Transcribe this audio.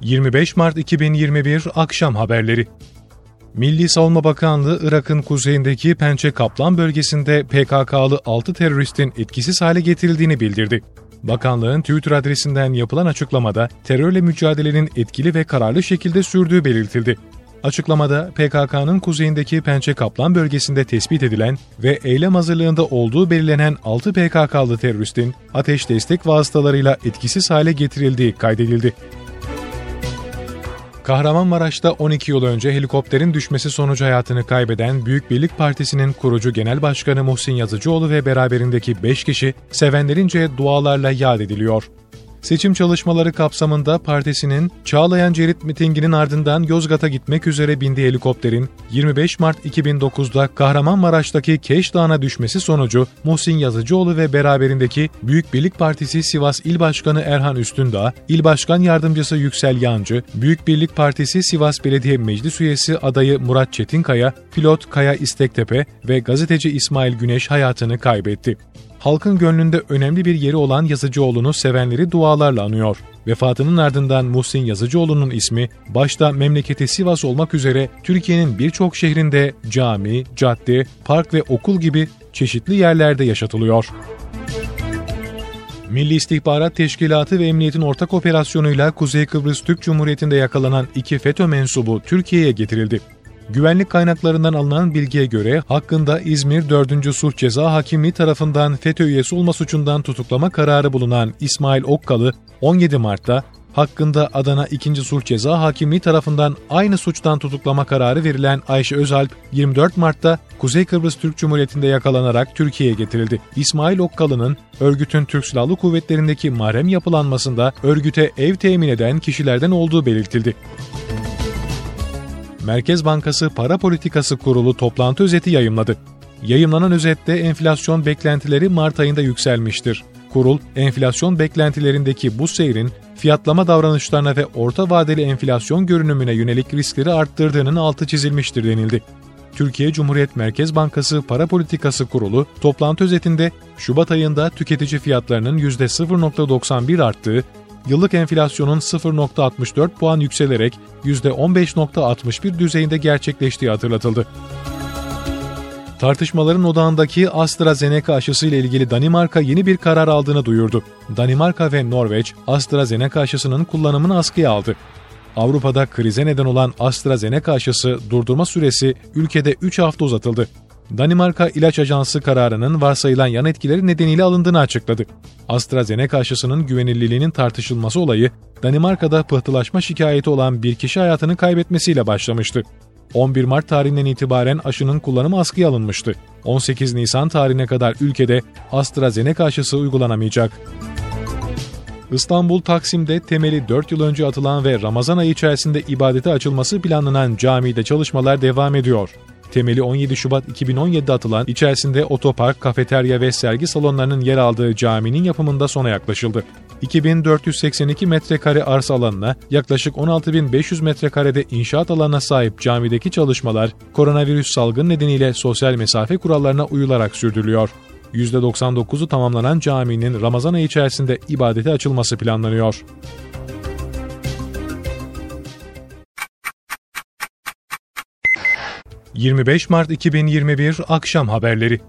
25 Mart 2021 Akşam Haberleri Milli Savunma Bakanlığı, Irak'ın kuzeyindeki Pençe Kaplan bölgesinde PKK'lı 6 teröristin etkisiz hale getirildiğini bildirdi. Bakanlığın Twitter adresinden yapılan açıklamada terörle mücadelenin etkili ve kararlı şekilde sürdüğü belirtildi. Açıklamada PKK'nın kuzeyindeki Pençe Kaplan bölgesinde tespit edilen ve eylem hazırlığında olduğu belirlenen 6 PKK'lı teröristin ateş destek vasıtalarıyla etkisiz hale getirildiği kaydedildi. Kahramanmaraş'ta 12 yıl önce helikopterin düşmesi sonucu hayatını kaybeden Büyük Birlik Partisi'nin kurucu genel başkanı Muhsin Yazıcıoğlu ve beraberindeki 5 kişi sevenlerince dualarla yad ediliyor. Seçim çalışmaları kapsamında partisinin Çağlayan Cerit mitinginin ardından Yozgat'a gitmek üzere bindiği helikopterin 25 Mart 2009'da Kahramanmaraş'taki Keş Dağı'na düşmesi sonucu Muhsin Yazıcıoğlu ve beraberindeki Büyük Birlik Partisi Sivas İl Başkanı Erhan Üstündağ, İl Başkan Yardımcısı Yüksel Yancı, Büyük Birlik Partisi Sivas Belediye Meclis Üyesi adayı Murat Çetinkaya, pilot Kaya İstektepe ve gazeteci İsmail Güneş hayatını kaybetti halkın gönlünde önemli bir yeri olan Yazıcıoğlu'nu sevenleri dualarla anıyor. Vefatının ardından Muhsin Yazıcıoğlu'nun ismi başta memleketi Sivas olmak üzere Türkiye'nin birçok şehrinde cami, cadde, park ve okul gibi çeşitli yerlerde yaşatılıyor. Milli İstihbarat Teşkilatı ve Emniyet'in ortak operasyonuyla Kuzey Kıbrıs Türk Cumhuriyeti'nde yakalanan iki FETÖ mensubu Türkiye'ye getirildi. Güvenlik kaynaklarından alınan bilgiye göre hakkında İzmir 4. Sulh Ceza Hakimliği tarafından FETÖ üyesi olma suçundan tutuklama kararı bulunan İsmail Okkalı 17 Mart'ta hakkında Adana 2. Sulh Ceza Hakimliği tarafından aynı suçtan tutuklama kararı verilen Ayşe Özalp 24 Mart'ta Kuzey Kıbrıs Türk Cumhuriyeti'nde yakalanarak Türkiye'ye getirildi. İsmail Okkalı'nın örgütün Türk Silahlı Kuvvetleri'ndeki mahrem yapılanmasında örgüte ev temin eden kişilerden olduğu belirtildi. Merkez Bankası Para Politikası Kurulu toplantı özeti yayımladı. Yayımlanan özette enflasyon beklentileri Mart ayında yükselmiştir. Kurul, enflasyon beklentilerindeki bu seyrin fiyatlama davranışlarına ve orta vadeli enflasyon görünümüne yönelik riskleri arttırdığının altı çizilmiştir denildi. Türkiye Cumhuriyet Merkez Bankası Para Politikası Kurulu toplantı özetinde Şubat ayında tüketici fiyatlarının %0.91 arttığı, yıllık enflasyonun 0.64 puan yükselerek %15.61 düzeyinde gerçekleştiği hatırlatıldı. Tartışmaların odağındaki AstraZeneca aşısı ile ilgili Danimarka yeni bir karar aldığını duyurdu. Danimarka ve Norveç AstraZeneca aşısının kullanımını askıya aldı. Avrupa'da krize neden olan AstraZeneca aşısı durdurma süresi ülkede 3 hafta uzatıldı. Danimarka İlaç Ajansı kararının varsayılan yan etkileri nedeniyle alındığını açıkladı. AstraZeneca aşısının güvenilirliğinin tartışılması olayı, Danimarka'da pıhtılaşma şikayeti olan bir kişi hayatını kaybetmesiyle başlamıştı. 11 Mart tarihinden itibaren aşının kullanımı askıya alınmıştı. 18 Nisan tarihine kadar ülkede AstraZeneca aşısı uygulanamayacak. İstanbul Taksim'de temeli 4 yıl önce atılan ve Ramazan ayı içerisinde ibadete açılması planlanan camide çalışmalar devam ediyor. Temeli 17 Şubat 2017'de atılan içerisinde otopark, kafeterya ve sergi salonlarının yer aldığı caminin yapımında sona yaklaşıldı. 2482 metrekare arsa alanına yaklaşık 16.500 metrekarede inşaat alanına sahip camideki çalışmalar koronavirüs salgın nedeniyle sosyal mesafe kurallarına uyularak sürdürülüyor. %99'u tamamlanan caminin Ramazan ayı içerisinde ibadete açılması planlanıyor. 25 Mart 2021 Akşam Haberleri